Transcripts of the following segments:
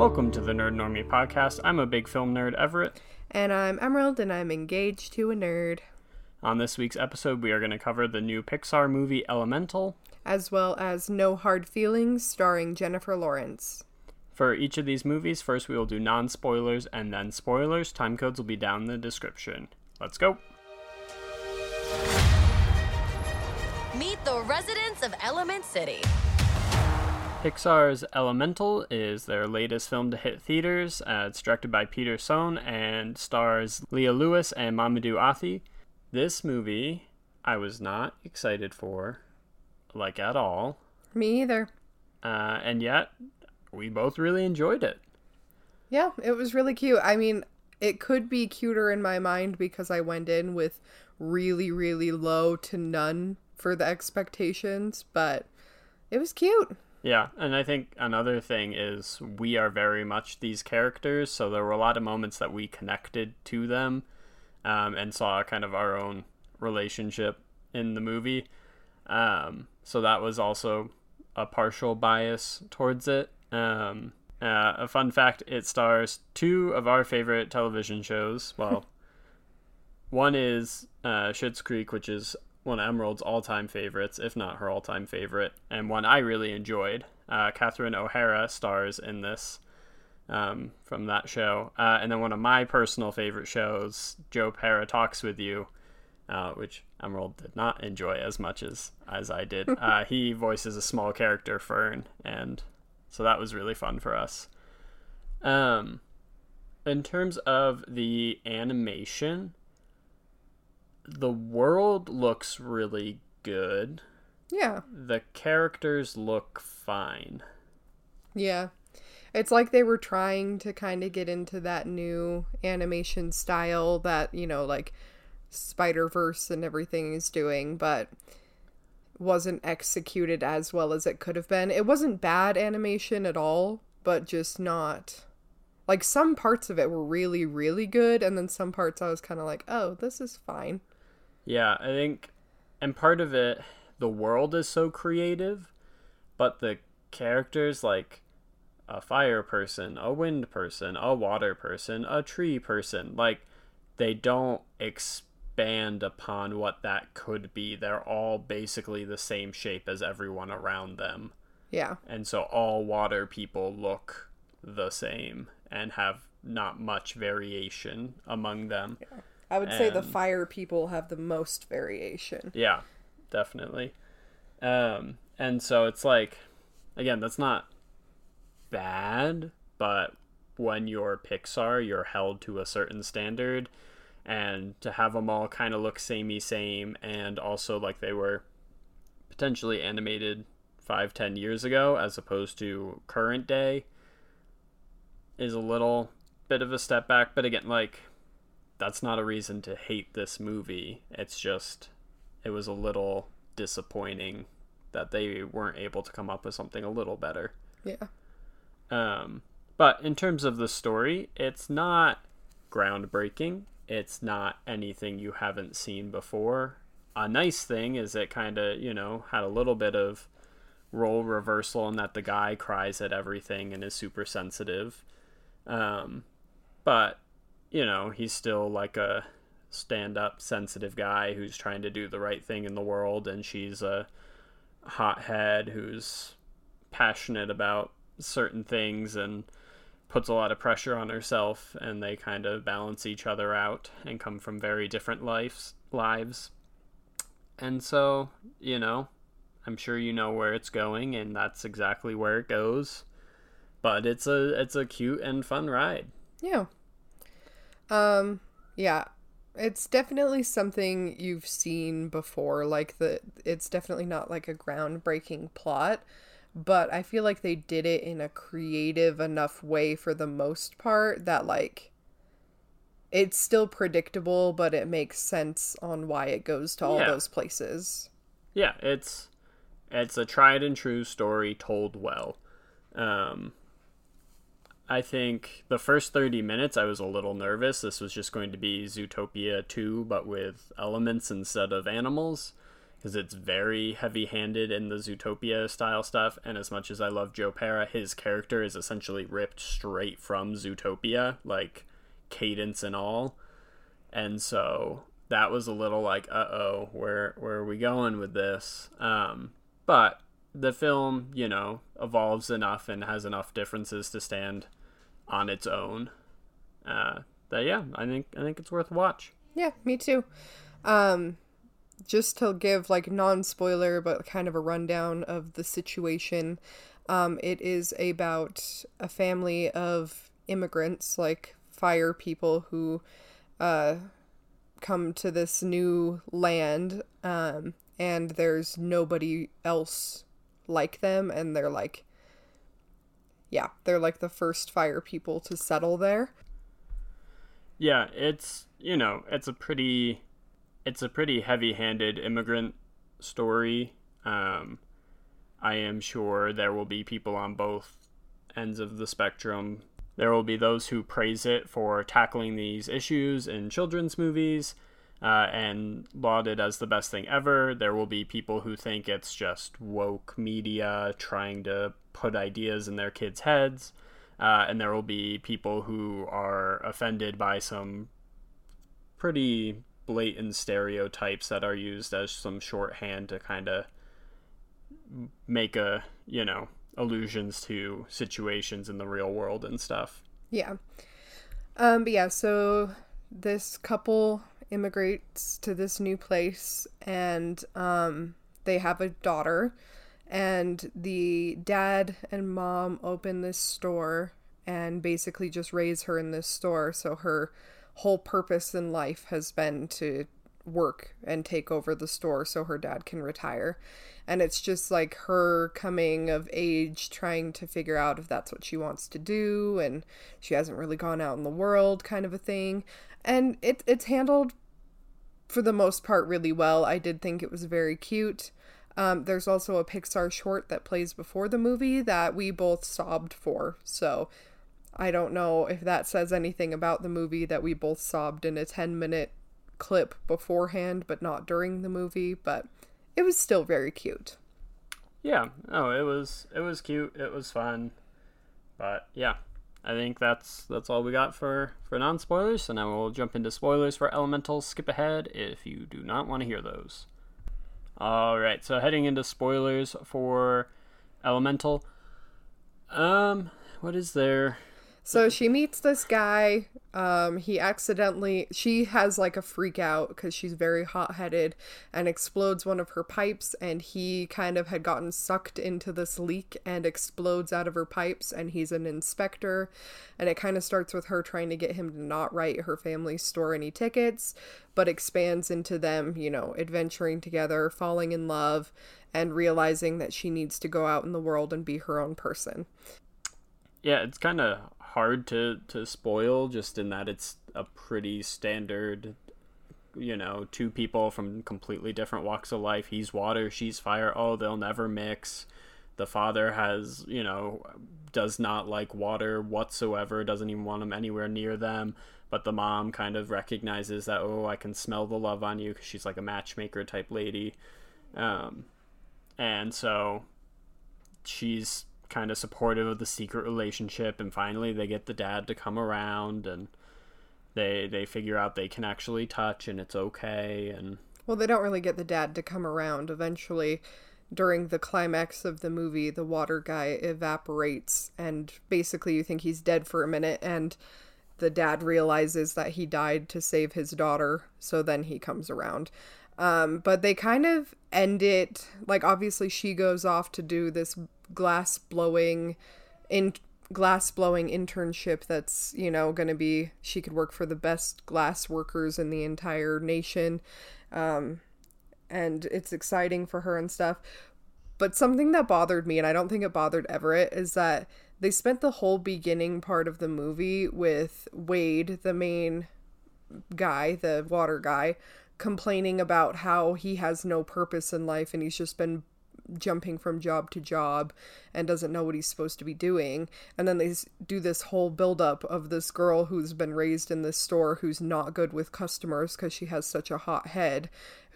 Welcome to the Nerd Normie podcast. I'm a big film nerd, Everett. And I'm Emerald, and I'm engaged to a nerd. On this week's episode, we are going to cover the new Pixar movie Elemental, as well as No Hard Feelings, starring Jennifer Lawrence. For each of these movies, first we will do non spoilers and then spoilers. Time codes will be down in the description. Let's go. Meet the residents of Element City. Pixar's Elemental is their latest film to hit theaters. Uh, it's directed by Peter Sohn and stars Leah Lewis and Mamoudou Athie. This movie I was not excited for, like at all. Me either. Uh, and yet, we both really enjoyed it. Yeah, it was really cute. I mean, it could be cuter in my mind because I went in with really, really low to none for the expectations, but it was cute. Yeah, and I think another thing is we are very much these characters, so there were a lot of moments that we connected to them um, and saw kind of our own relationship in the movie. Um, so that was also a partial bias towards it. Um, uh, a fun fact it stars two of our favorite television shows. Well, one is uh, Schitt's Creek, which is one of Emerald's all-time favorites, if not her all-time favorite, and one I really enjoyed. Uh, Catherine O'Hara stars in this um, from that show, uh, and then one of my personal favorite shows, Joe Pera Talks with You, uh, which Emerald did not enjoy as much as as I did. Uh, he voices a small character, Fern, and so that was really fun for us. Um, in terms of the animation, the world looks really good. Yeah. The characters look fine. Yeah. It's like they were trying to kind of get into that new animation style that, you know, like Spider Verse and everything is doing, but wasn't executed as well as it could have been. It wasn't bad animation at all, but just not. Like some parts of it were really, really good, and then some parts I was kind of like, oh, this is fine. Yeah, I think, and part of it, the world is so creative, but the characters, like a fire person, a wind person, a water person, a tree person, like they don't expand upon what that could be. They're all basically the same shape as everyone around them. Yeah. And so all water people look the same and have not much variation among them. Yeah. I would say the fire people have the most variation. Yeah, definitely. Um, and so it's like, again, that's not bad, but when you're Pixar, you're held to a certain standard, and to have them all kind of look samey same, and also like they were potentially animated five, ten years ago, as opposed to current day, is a little bit of a step back. But again, like that's not a reason to hate this movie. It's just it was a little disappointing that they weren't able to come up with something a little better. Yeah. Um but in terms of the story, it's not groundbreaking. It's not anything you haven't seen before. A nice thing is it kind of, you know, had a little bit of role reversal in that the guy cries at everything and is super sensitive. Um, but you know, he's still like a stand up, sensitive guy who's trying to do the right thing in the world, and she's a hothead who's passionate about certain things and puts a lot of pressure on herself, and they kind of balance each other out and come from very different lives. Lives, and so you know, I'm sure you know where it's going, and that's exactly where it goes. But it's a it's a cute and fun ride. Yeah. Um, yeah. It's definitely something you've seen before. Like the it's definitely not like a groundbreaking plot, but I feel like they did it in a creative enough way for the most part that like it's still predictable, but it makes sense on why it goes to all Yeah. those places. yeah, it's it's a tried and true story told well. Um, I think the first 30 minutes I was a little nervous. This was just going to be Zootopia 2 but with elements instead of animals because it's very heavy handed in the Zootopia style stuff. And as much as I love Joe Pera, his character is essentially ripped straight from Zootopia, like cadence and all. And so that was a little like, uh oh, where where are we going with this? Um, but the film, you know, evolves enough and has enough differences to stand on its own. Uh, that yeah, I think I think it's worth a watch. Yeah, me too. Um, just to give like non spoiler, but kind of a rundown of the situation. Um, it is about a family of immigrants, like fire people who uh, come to this new land, um, and there's nobody else like them, and they're like, yeah, they're like the first fire people to settle there. Yeah, it's you know it's a pretty it's a pretty heavy-handed immigrant story. Um, I am sure there will be people on both ends of the spectrum. There will be those who praise it for tackling these issues in children's movies uh, and laud it as the best thing ever. There will be people who think it's just woke media trying to put ideas in their kids' heads. Uh, and there will be people who are offended by some pretty blatant stereotypes that are used as some shorthand to kind of make a you know allusions to situations in the real world and stuff yeah um but yeah so this couple immigrates to this new place and um they have a daughter and the dad and mom open this store and basically just raise her in this store so her whole purpose in life has been to work and take over the store so her dad can retire. And it's just like her coming of age, trying to figure out if that's what she wants to do, and she hasn't really gone out in the world, kind of a thing. And it, it's handled for the most part really well. I did think it was very cute. Um, there's also a Pixar short that plays before the movie that we both sobbed for. So I don't know if that says anything about the movie that we both sobbed in a 10 minute clip beforehand, but not during the movie, but it was still very cute. Yeah, oh, it was it was cute. It was fun. But yeah, I think that's that's all we got for for non spoilers. So now we'll jump into spoilers for Elemental. Skip ahead if you do not want to hear those. All right, so heading into spoilers for Elemental. Um, what is there? So she meets this guy. Um, he accidentally, she has like a freak out because she's very hot headed and explodes one of her pipes. And he kind of had gotten sucked into this leak and explodes out of her pipes. And he's an inspector. And it kind of starts with her trying to get him to not write her family's store any tickets, but expands into them, you know, adventuring together, falling in love, and realizing that she needs to go out in the world and be her own person. Yeah, it's kind of hard to to spoil just in that it's a pretty standard you know two people from completely different walks of life. He's water she's fire. Oh they'll never mix. The father has you know does not like water whatsoever doesn't even want him anywhere near them. But the mom kind of recognizes that oh i can smell the love on you because she's like a matchmaker type lady. Um, and so she's kind of supportive of the secret relationship and finally they get the dad to come around and they they figure out they can actually touch and it's okay and well they don't really get the dad to come around. Eventually during the climax of the movie the water guy evaporates and basically you think he's dead for a minute and the dad realizes that he died to save his daughter so then he comes around. Um, but they kind of end it like obviously she goes off to do this glass blowing in glass blowing internship that's you know going to be she could work for the best glass workers in the entire nation. Um, and it's exciting for her and stuff. But something that bothered me and i don't think it bothered everett is that they spent the whole beginning part of the movie with wade the main guy the water guy complaining about how he has no purpose in life and he's just been jumping from job to job and doesn't know what he's supposed to be doing. And then they do this whole buildup of this girl who's been raised in this store who's not good with customers because she has such a hot head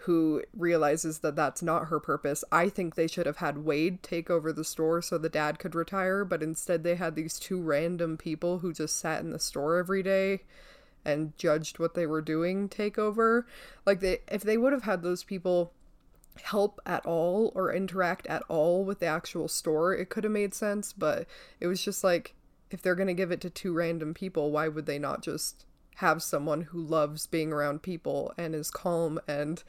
who realizes that that's not her purpose. I think they should have had Wade take over the store so the dad could retire, but instead they had these two random people who just sat in the store every day and judged what they were doing take over. Like they if they would have had those people help at all or interact at all with the actual store, it could have made sense, but it was just like if they're going to give it to two random people, why would they not just have someone who loves being around people and is calm and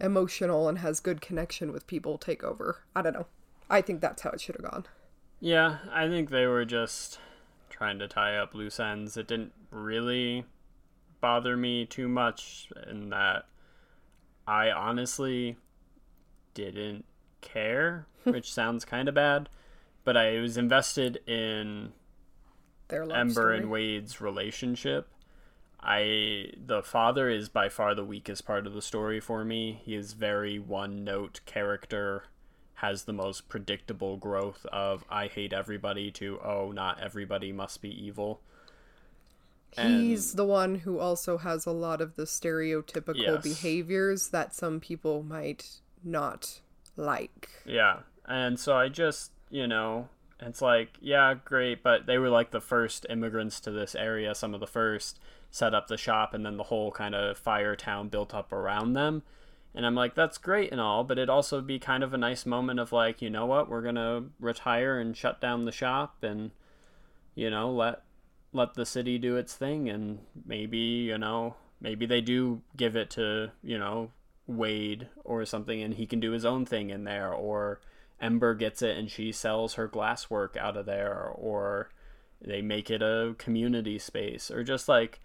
emotional and has good connection with people take over. I don't know. I think that's how it should have gone. Yeah, I think they were just trying to tie up loose ends. It didn't really bother me too much in that I honestly didn't care, which sounds kind of bad, but I was invested in Their Ember story. and Wade's relationship. I the father is by far the weakest part of the story for me. He is very one note character, has the most predictable growth of I hate everybody to oh not everybody must be evil. He's the one who also has a lot of the stereotypical Yes. behaviors that some people might not like. Yeah. And so I just, you know, it's like, yeah, great, but they were like the first immigrants to this area, some of the first set up the shop and then the whole kind of fire town built up around them. And I'm like, that's great and all, but it'd also be kind of a nice moment of like, you know what, we're gonna retire and shut down the shop and, you know, let let the city do its thing and maybe, you know, maybe they do give it to, you know, Wade or something and he can do his own thing in there or Ember gets it and she sells her glasswork out of there or they make it a community space or just like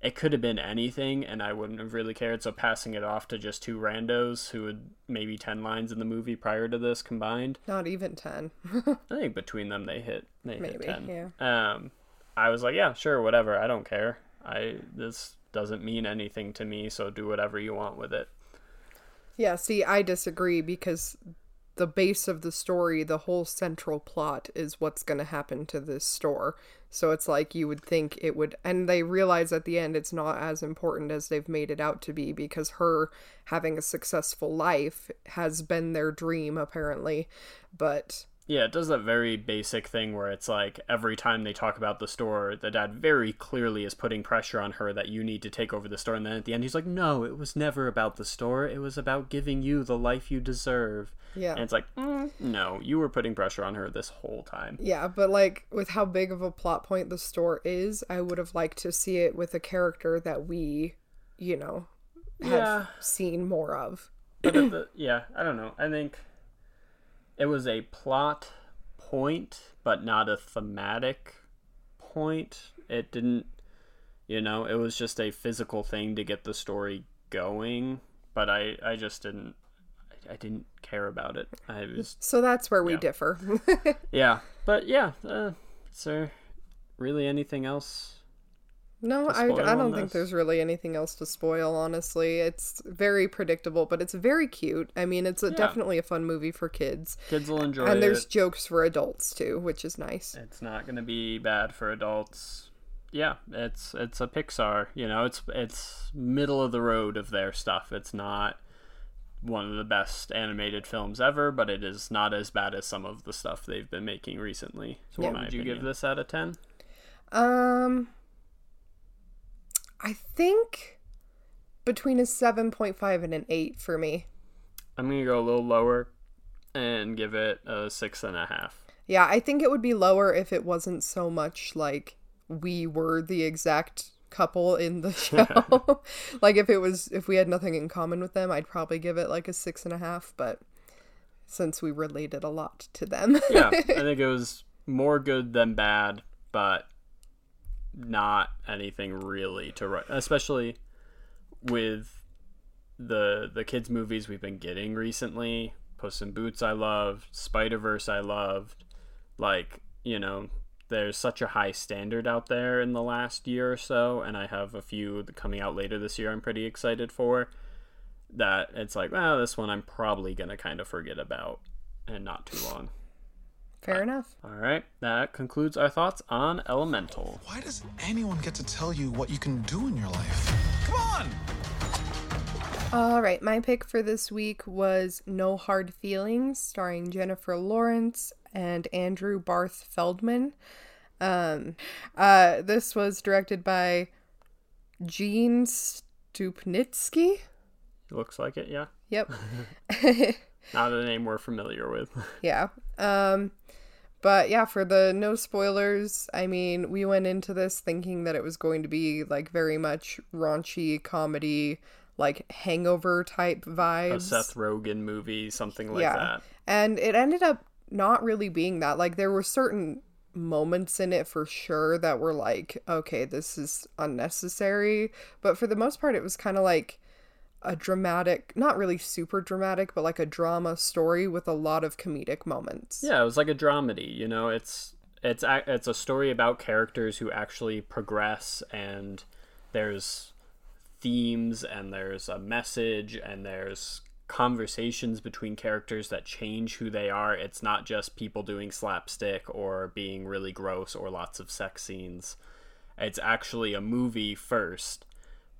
it could have been anything and I wouldn't have really cared. So passing it off to just two randos who had maybe 10 lines in the movie prior to this combined. Not even 10. I think between them they hit they Maybe, hit 10 yeah. um I was like yeah sure whatever I don't care. I this doesn't mean anything to me so do whatever you want with it yeah, see, I disagree because the base of the story, the whole central plot is what's going to happen to this store. So it's like you would think it would, and they realize at the end it's not as important as they've made it out to be because her having a successful life has been their dream, apparently. But Yeah, it does that very basic thing where it's like every time they talk about the store, the dad very clearly is putting pressure on her that you need to take over the store. And then at the end, he's like, no, it was never about the store. It was about giving you the life you deserve. Yeah. And it's like, mm, no, you were putting pressure on her this whole time. Yeah, but like with how big of a plot point the store is, I would have liked to see it with a character that we, you know, have Yeah. seen more of. But the, yeah, I don't know. I think it was a plot point, but not a thematic point. It didn't, you know, it was just a physical thing to get the story going. But I, I just didn't, I, didn't care about it. I was, So that's where we Yeah. differ. yeah. But yeah, uh, really anything else? No, I, I don't think there's really anything else to spoil, honestly. It's very predictable, but it's very cute. I mean, it's a, Yeah. definitely a fun movie for kids. Kids will enjoy it. And there's jokes for adults too, which is nice. It's not going to be bad for adults. Yeah, it's it's a Pixar, you know, it's it's middle of the road of their stuff. It's not one of the best animated films ever, but it is not as bad as some of the stuff they've been making recently. So Yeah. what would you give this out of 10? Um, I think between a 7.5 and an 8 for me. I'm going to go a little lower and give it a six and a half. Yeah, I think it would be lower if it wasn't so much like we were the exact couple in the show. like if it was if we had nothing in common with them, I'd probably give it like a six and a half, but since we related a lot to them. yeah, I think it was more good than bad, but not anything really to write, especially with the the kids movies we've been getting recently. Puss in Boots, I loved. Spider Verse, I loved. Like you know, there's such a high standard out there in the last year or so, and I have a few coming out later this year. I'm pretty excited for. That it's like, well, this one I'm probably gonna kind of forget about and not too long. Fair enough. All right, that concludes our thoughts on Elemental. Why does anyone get to tell you what you can do in your life? Come on! All right, my pick for this week was No Hard Feelings, starring Jennifer Lawrence and Andrew Barth Feldman. Um, uh, this was directed by Gene Stupnitsky. Looks like it, yeah. Yep. Not a name we're familiar with. yeah. Um, but yeah, for the no spoilers, I mean, we went into this thinking that it was going to be like very much raunchy comedy, like hangover type vibes. A Seth Rogen movie, something like yeah. that. And it ended up not really being that. Like there were certain moments in it for sure that were like, okay, this is unnecessary. But for the most part, it was kind of like a dramatic, not really super dramatic, but like a drama story with a lot of comedic moments. Yeah, it was like a dramedy. You know, it's it's it's a story about characters who actually progress, and there's themes, and there's a message, and there's conversations between characters that change who they are. It's not just people doing slapstick or being really gross or lots of sex scenes. It's actually a movie first,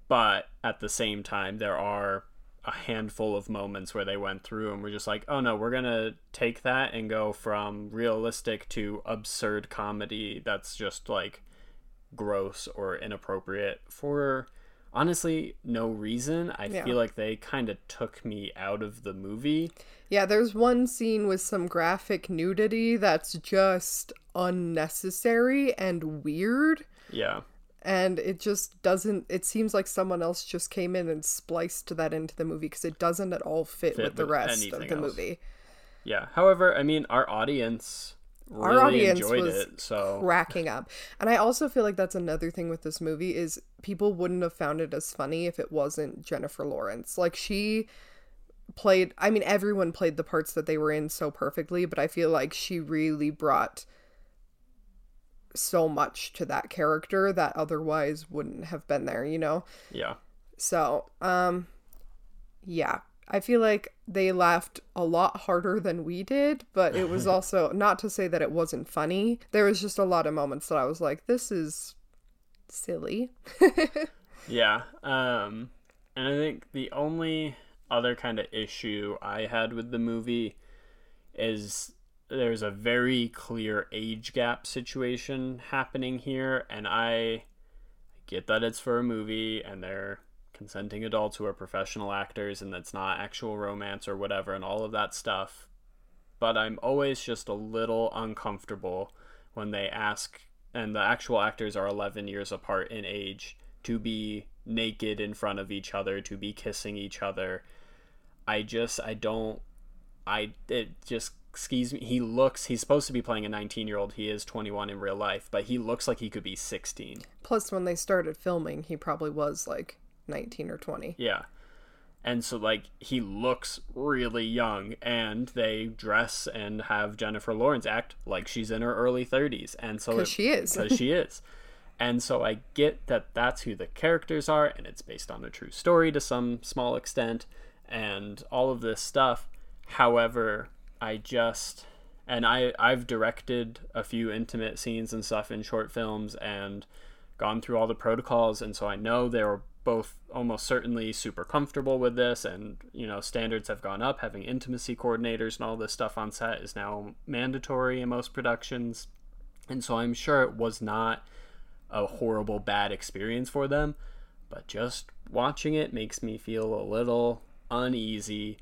but at the same time, there are a handful of moments where they went through and we're just like, oh no, we're gonna take that and go from realistic to absurd comedy that's just like gross or inappropriate for honestly no reason. I Yeah. feel like they kind of took me out of the movie. Yeah, there's one scene with some graphic nudity that's just unnecessary and weird. Yeah. And it just doesn't, it seems like someone else just came in and spliced that into the movie because it doesn't at all fit, Fit with the rest of the else. movie. Yeah. However, I mean, our audience Our really audience enjoyed was it. So cracking up. And I also feel like that's another thing with this movie is people wouldn't have found it as funny if it wasn't Jennifer Lawrence. Like she played I mean everyone played the parts that they were in so perfectly, but I feel like she really brought so much to that character that otherwise wouldn't have been there, you know? yeah. So, um yeah. I feel like they laughed a lot harder than we did, but it was also not to say that it wasn't funny. There was just a lot of moments that I was like, this is silly. Yeah. Um and I think the only other kind of issue I had with the movie is there's a very clear age gap situation happening here and I get that it's for a movie and they're consenting adults who are professional actors and that's not actual romance or whatever and all of that stuff. But I'm always just a little uncomfortable when they ask and the actual actors are 11 years apart in age to be naked in front of each other, to be kissing each other. I just I don't I it just excuse me. He looks he's supposed to be playing a 19-year-old. He is 21 in real life, but he looks like he could be 16. Plus, when they started filming, he probably was like 19 or 20. Yeah. And so like he looks really young and they dress and have Jennifer Lawrence act like she's in her early 30s and so 'Cause she is. Cuz she is. And so I get that that's who the characters are and it's based on a true story to some small extent and all of this stuff. However, I just and I I've directed a few intimate scenes and stuff in short films and gone through all the protocols and so I know they were both almost certainly super comfortable with this and you know standards have gone up. Having intimacy coordinators and all this stuff on set is now mandatory in most productions and so I'm sure it was not a horrible bad experience for them but just watching it makes me feel a little uneasy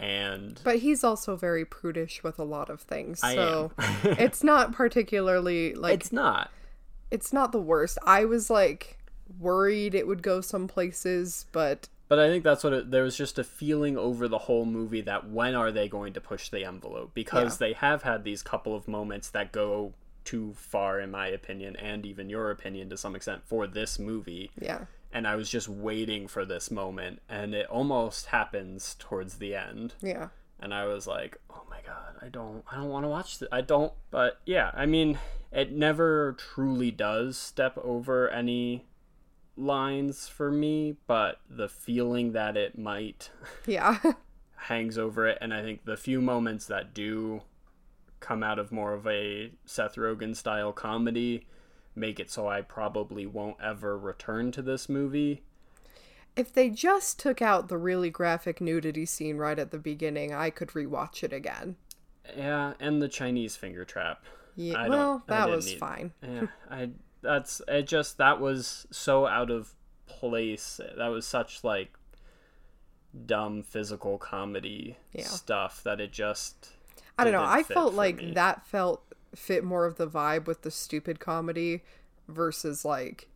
and But he's also very prudish with a lot of things. So it's not particularly like it's not it's not the worst. I was like worried it would go some places, but But I think that's what it, there was just a feeling over the whole movie that when are they going to push the envelope? Because Yeah. they have had these couple of moments that go too far, in my opinion, and even your opinion to some extent, for this movie. yeah. And I was just waiting for this moment, and it almost happens towards the end. Yeah. And I was like, "Oh my god, I don't, I don't want to watch this. I don't." But yeah, I mean, it never truly does step over any lines for me, but the feeling that it might Yeah. hangs over it, and I think the few moments that do come out of more of a Seth Rogen style comedy make it so I probably won't ever return to this movie. If they just took out the really graphic nudity scene right at the beginning, I could rewatch it again. Yeah, and the Chinese finger trap. Yeah, well, that was need- fine. Yeah, I that's it. Just that was so out of place. That was such like dumb physical comedy Yeah. stuff that it just. I don't know. I felt like me. that felt fit more of the vibe with the stupid comedy versus like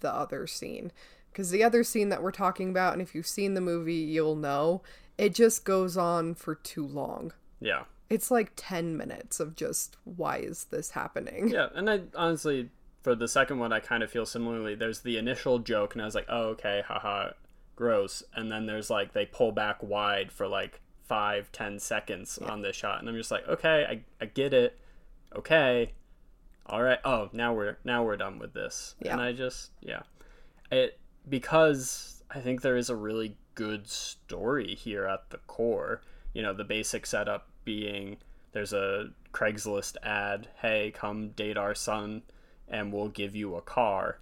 the other scene. Because the other scene that we're talking about, and if you've seen the movie, you'll know, it just goes on for too long. Yeah, It's like 10 minutes of just, why is this happening? yeah, and I honestly for the second one I kind of feel similarly. There's the initial joke, and I was like, oh okay, haha, gross. And then there's like they pull back wide for like five, ten seconds on this shot, and I'm just like, okay, I I get it. Okay, all right. Oh, now we're now we're done with this. Yeah. And I just yeah, it because I think there is a really good story here at the core. You know, the basic setup being there's a Craigslist ad, hey, come date our son and we'll give you a car.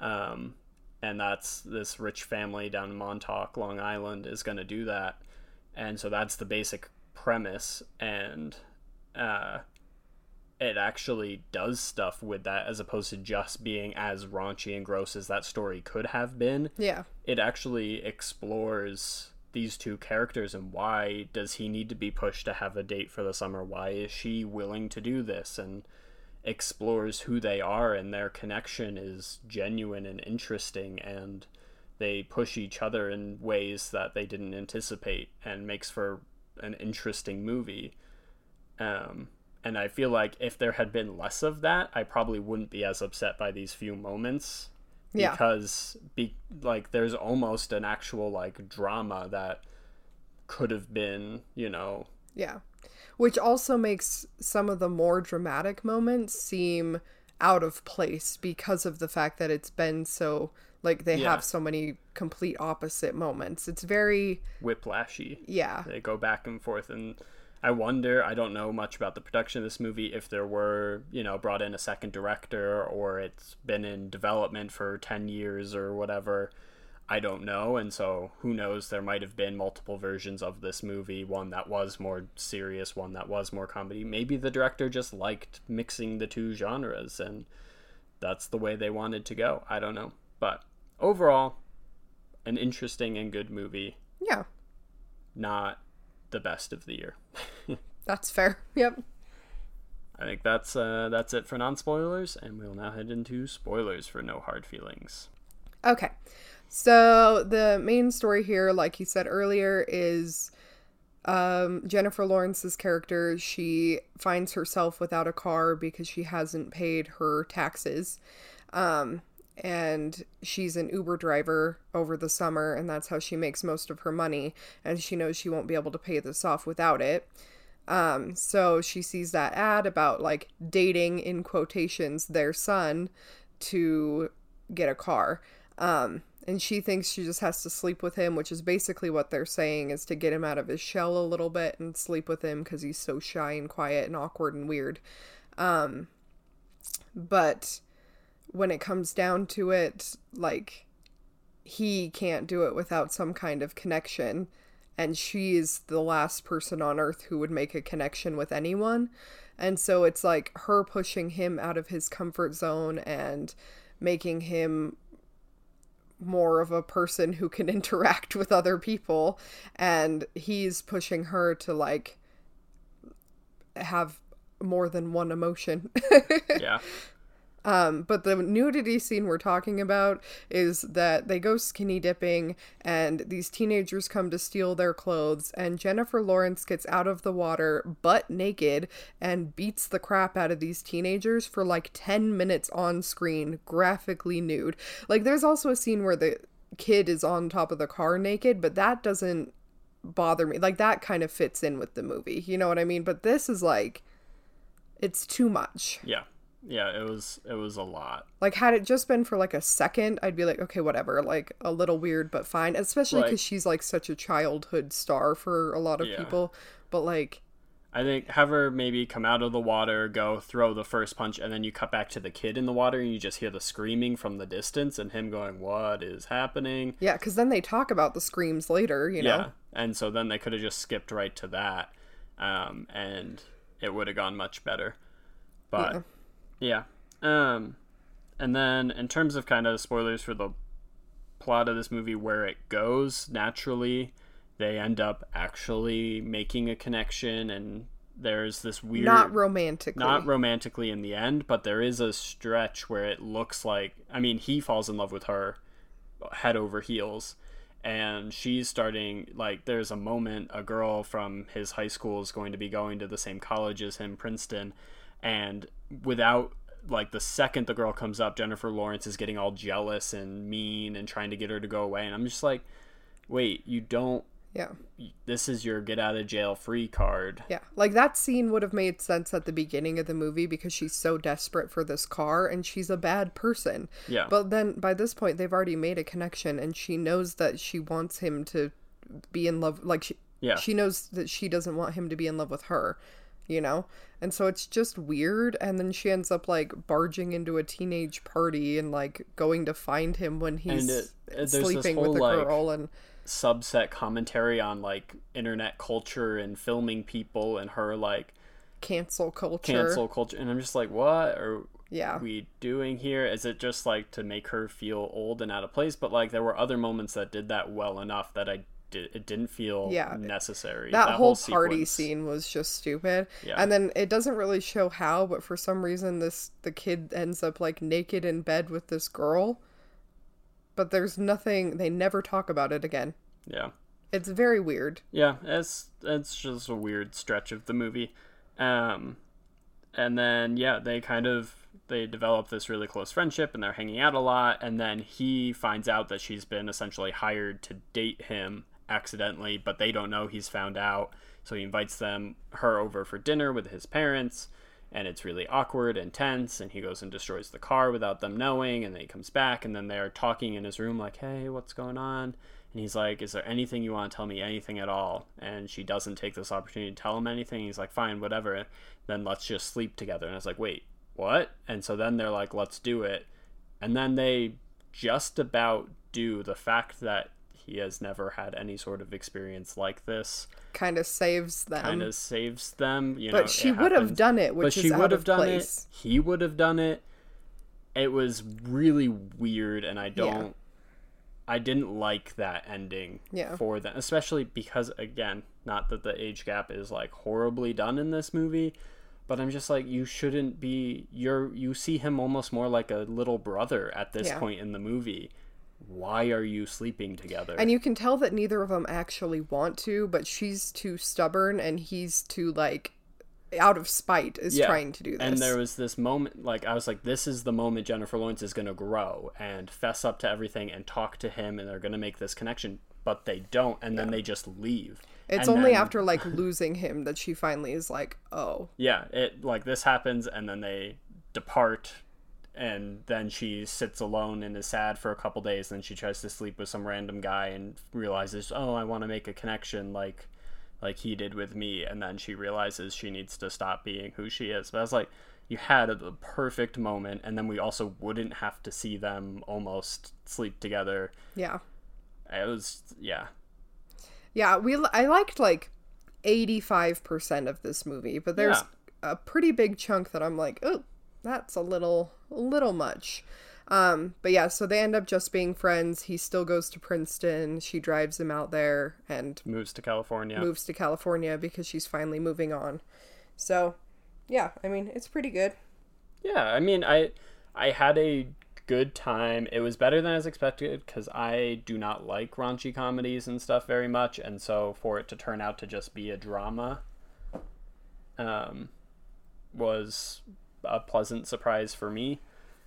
Um, and that's this rich family down in Montauk, Long Island, is going to do that. And so that's the basic premise. And uh, it actually does stuff with that as opposed to just being as raunchy and gross as that story could have been. Yeah. it actually explores these two characters and why does he need to be pushed to have a date for the summer? Why is she willing to do this? And explores who they are and their connection is genuine and interesting and they push each other in ways that they didn't anticipate and makes for an interesting movie. Um, and I feel like if there had been less of that, I probably wouldn't be as upset by these few moments Yeah. because be like there's almost an actual like drama that could have been you know Yeah. Which also makes some of the more dramatic moments seem out of place because of the fact that it's been so like they Yeah. have so many complete opposite moments. It's very whiplashy yeah. they go back and forth and i wonder i don't know much about the production of this movie if there were you know brought in a second director or it's been in development for 10 years or whatever. I don't know and so who knows there might have been multiple versions of this movie one that was more serious one that was more comedy. Maybe the director just liked mixing the two genres and that's the way they wanted to go. I don't know. But overall an interesting and good movie. Yeah. not the best of the year. That's fair. Yep. I think that's uh, that's it for non spoilers, and we'll now head into spoilers for No Hard Feelings. Okay. So the main story here, like you said earlier, is um, Jennifer Lawrence's character. She finds herself without a car because she hasn't paid her taxes. Um, and she's an Uber driver over the summer, and that's how she makes most of her money. And she knows she won't be able to pay this off without it. Um, so she sees that ad about like dating in quotations their son to get a car. Um, and she thinks she just has to sleep with him, which is basically what they're saying is to get him out of his shell a little bit and sleep with him because he's so shy and quiet and awkward and weird. Um, but when it comes down to it, like he can't do it without some kind of connection. And she's the last person on earth who would make a connection with anyone. And so it's like her pushing him out of his comfort zone and making him more of a person who can interact with other people and he's pushing her to like have more than one emotion Yeah, um, but the nudity scene we're talking about is that they go skinny dipping and these teenagers come to steal their clothes and Jennifer Lawrence gets out of the water butt naked and beats the crap out of these teenagers for like 10 minutes on screen graphically nude. Like there's also a scene where the kid is on top of the car naked, but that doesn't bother me. Like that kind of fits in with the movie. You know what I mean? But this is like it's too much. yeah, yeah, it was it was a lot. Like, had it just been for like a second, I'd be like, okay, whatever. Like, a little weird, but fine. Especially Like- because she's like such a childhood star for a lot of Yeah. people. But like, I think have her maybe come out of the water, go throw the first punch, and then you cut back to the kid in the water, and you just hear the screaming from the distance, and him going, "What is happening?" yeah, because then they talk about the screams later, you know? Yeah, and so then they could have just skipped right to that, um, and it would have gone much better. But yeah. Um, and then in terms of kind of spoilers for the plot of this movie, where it goes naturally, they end up actually making a connection, and there's this weird Not romantically. not romantically in the end, but there is a stretch where it looks like I mean, he falls in love with her head over heels and she's starting like there's a moment a girl from his high school is going to be going to the same college as him, Princeton, and without like the second the girl comes up, Jennifer Lawrence is getting all jealous and mean and trying to get her to go away and I'm just like, "Wait, you don't yeah. this is your get out of jail free card." Yeah. Like that scene would have made sense at the beginning of the movie because she's so desperate for this car and she's a bad person. Yeah. But then by this point they've already made a connection and she knows that she wants him to be in love like she Yeah. she knows that she doesn't want him to be in love with her, you know? And so it's just weird and then she ends up like barging into a teenage party and like going to find him when he's And it- it- sleeping with whole, a like, girl and subset commentary on like internet culture and filming people and her like cancel culture. cancel culture and i'm just like what are Yeah. we doing here is it just like to make her feel old and out of place but like there were other moments that did that well enough that i did it didn't feel Yeah. necessary. That, whole, party sequence- scene was just stupid. Yeah. and then it doesn't really show how but for some reason this the kid ends up like naked in bed with this girl. But there's nothing they never talk about it again. Yeah. It's very weird. Yeah it's it's just a weird stretch of the movie. Um and then yeah they kind of they develop this really close friendship and they're hanging out a lot. And then he finds out that she's been essentially hired to date him accidentally but they don't know he's found out. So he invites them her over for dinner with his parents and it's really awkward and tense and he goes and destroys the car without them knowing and then he comes back and then they're talking in his room like hey what's going on? And he's like is there anything you want to tell me anything at all? And she doesn't take this opportunity to tell him anything. He's like fine whatever. Then let's just sleep together. And i was like wait what? And so then they're like let's do it. And then they just about do the fact that he has never had any sort of experience like this. Kind of saves them. Kind of saves them you But know she would have done it, but which she is out would have of done place. it he would have done it. It was really weird and i don't i didn't like that ending Yeah. for them especially because again not that the age gap is like horribly done in this movie but i'm just like you shouldn't be you're you see him almost more like a little brother at this Yeah. point in the movie why are you sleeping together and you can tell that neither of them actually want to but she's too stubborn and he's too like out of spite is trying to do this And there was this moment, like I was like, this is the moment Jennifer Lawrence is going to grow and fess up to everything and talk to him, and they're going to make this connection. But they don't, and then they just leave. it's And only then- after like losing him that she finally is like oh yeah, it like this happens, and then they depart, and then she sits alone and is sad for a couple days. Then she tries to sleep with some random guy and realizes, oh, I want to make a connection, like like he did with me. And then she realizes she needs to stop being who she is. But I was like, you had the perfect moment, and then we also wouldn't have to see them almost sleep together. yeah It was yeah, Yeah, we I liked like 85% of this movie, but there's a pretty big chunk that I'm like, "Oh, that's a little a little much." Um, but yeah, so they end up just being friends. He still goes to Princeton. She drives him out there and moves to California. moves to California because she's finally moving on. So, yeah, I mean, it's pretty good. Yeah, I mean, I I had a good time. It was better than I was expected because I do not like raunchy comedies and stuff very much, and so for it to turn out to just be a drama, um, was a pleasant surprise for me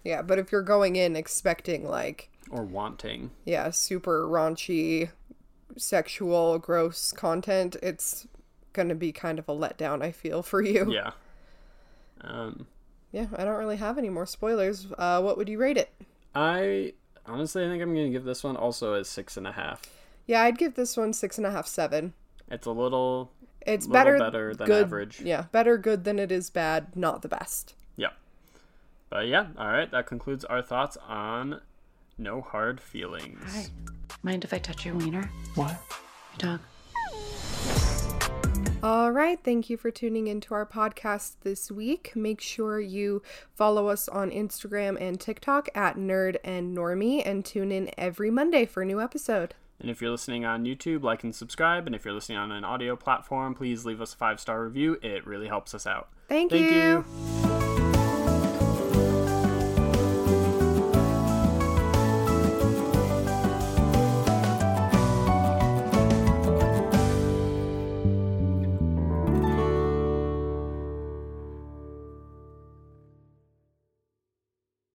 Yeah, but if you're going in expecting like or wanting. yeah, super raunchy, sexual, gross content, it's gonna be kind of a letdown. I feel for you. Yeah. Um, yeah, I don't really have any more spoilers. Uh, what would you rate it? I honestly, I think I'm gonna give this one also a six and a half. Yeah, I'd give this one six and a half, seven. It's a little, It's Little better, better than good, average. Yeah, better good than it is bad. Not the best. Yeah. But yeah, all right. That concludes our thoughts on No Hard Feelings. Hi. Mind if I touch your wiener? What? Your dog. All right, thank you for tuning into our podcast this week. Make sure you follow us on Instagram and TikTok at Nerd and Normie and tune in every Monday for a new episode. And if you're listening on YouTube, like and subscribe. And if you're listening on an audio platform, please leave us a five star review. It really helps us out. Thank, Thank you. you.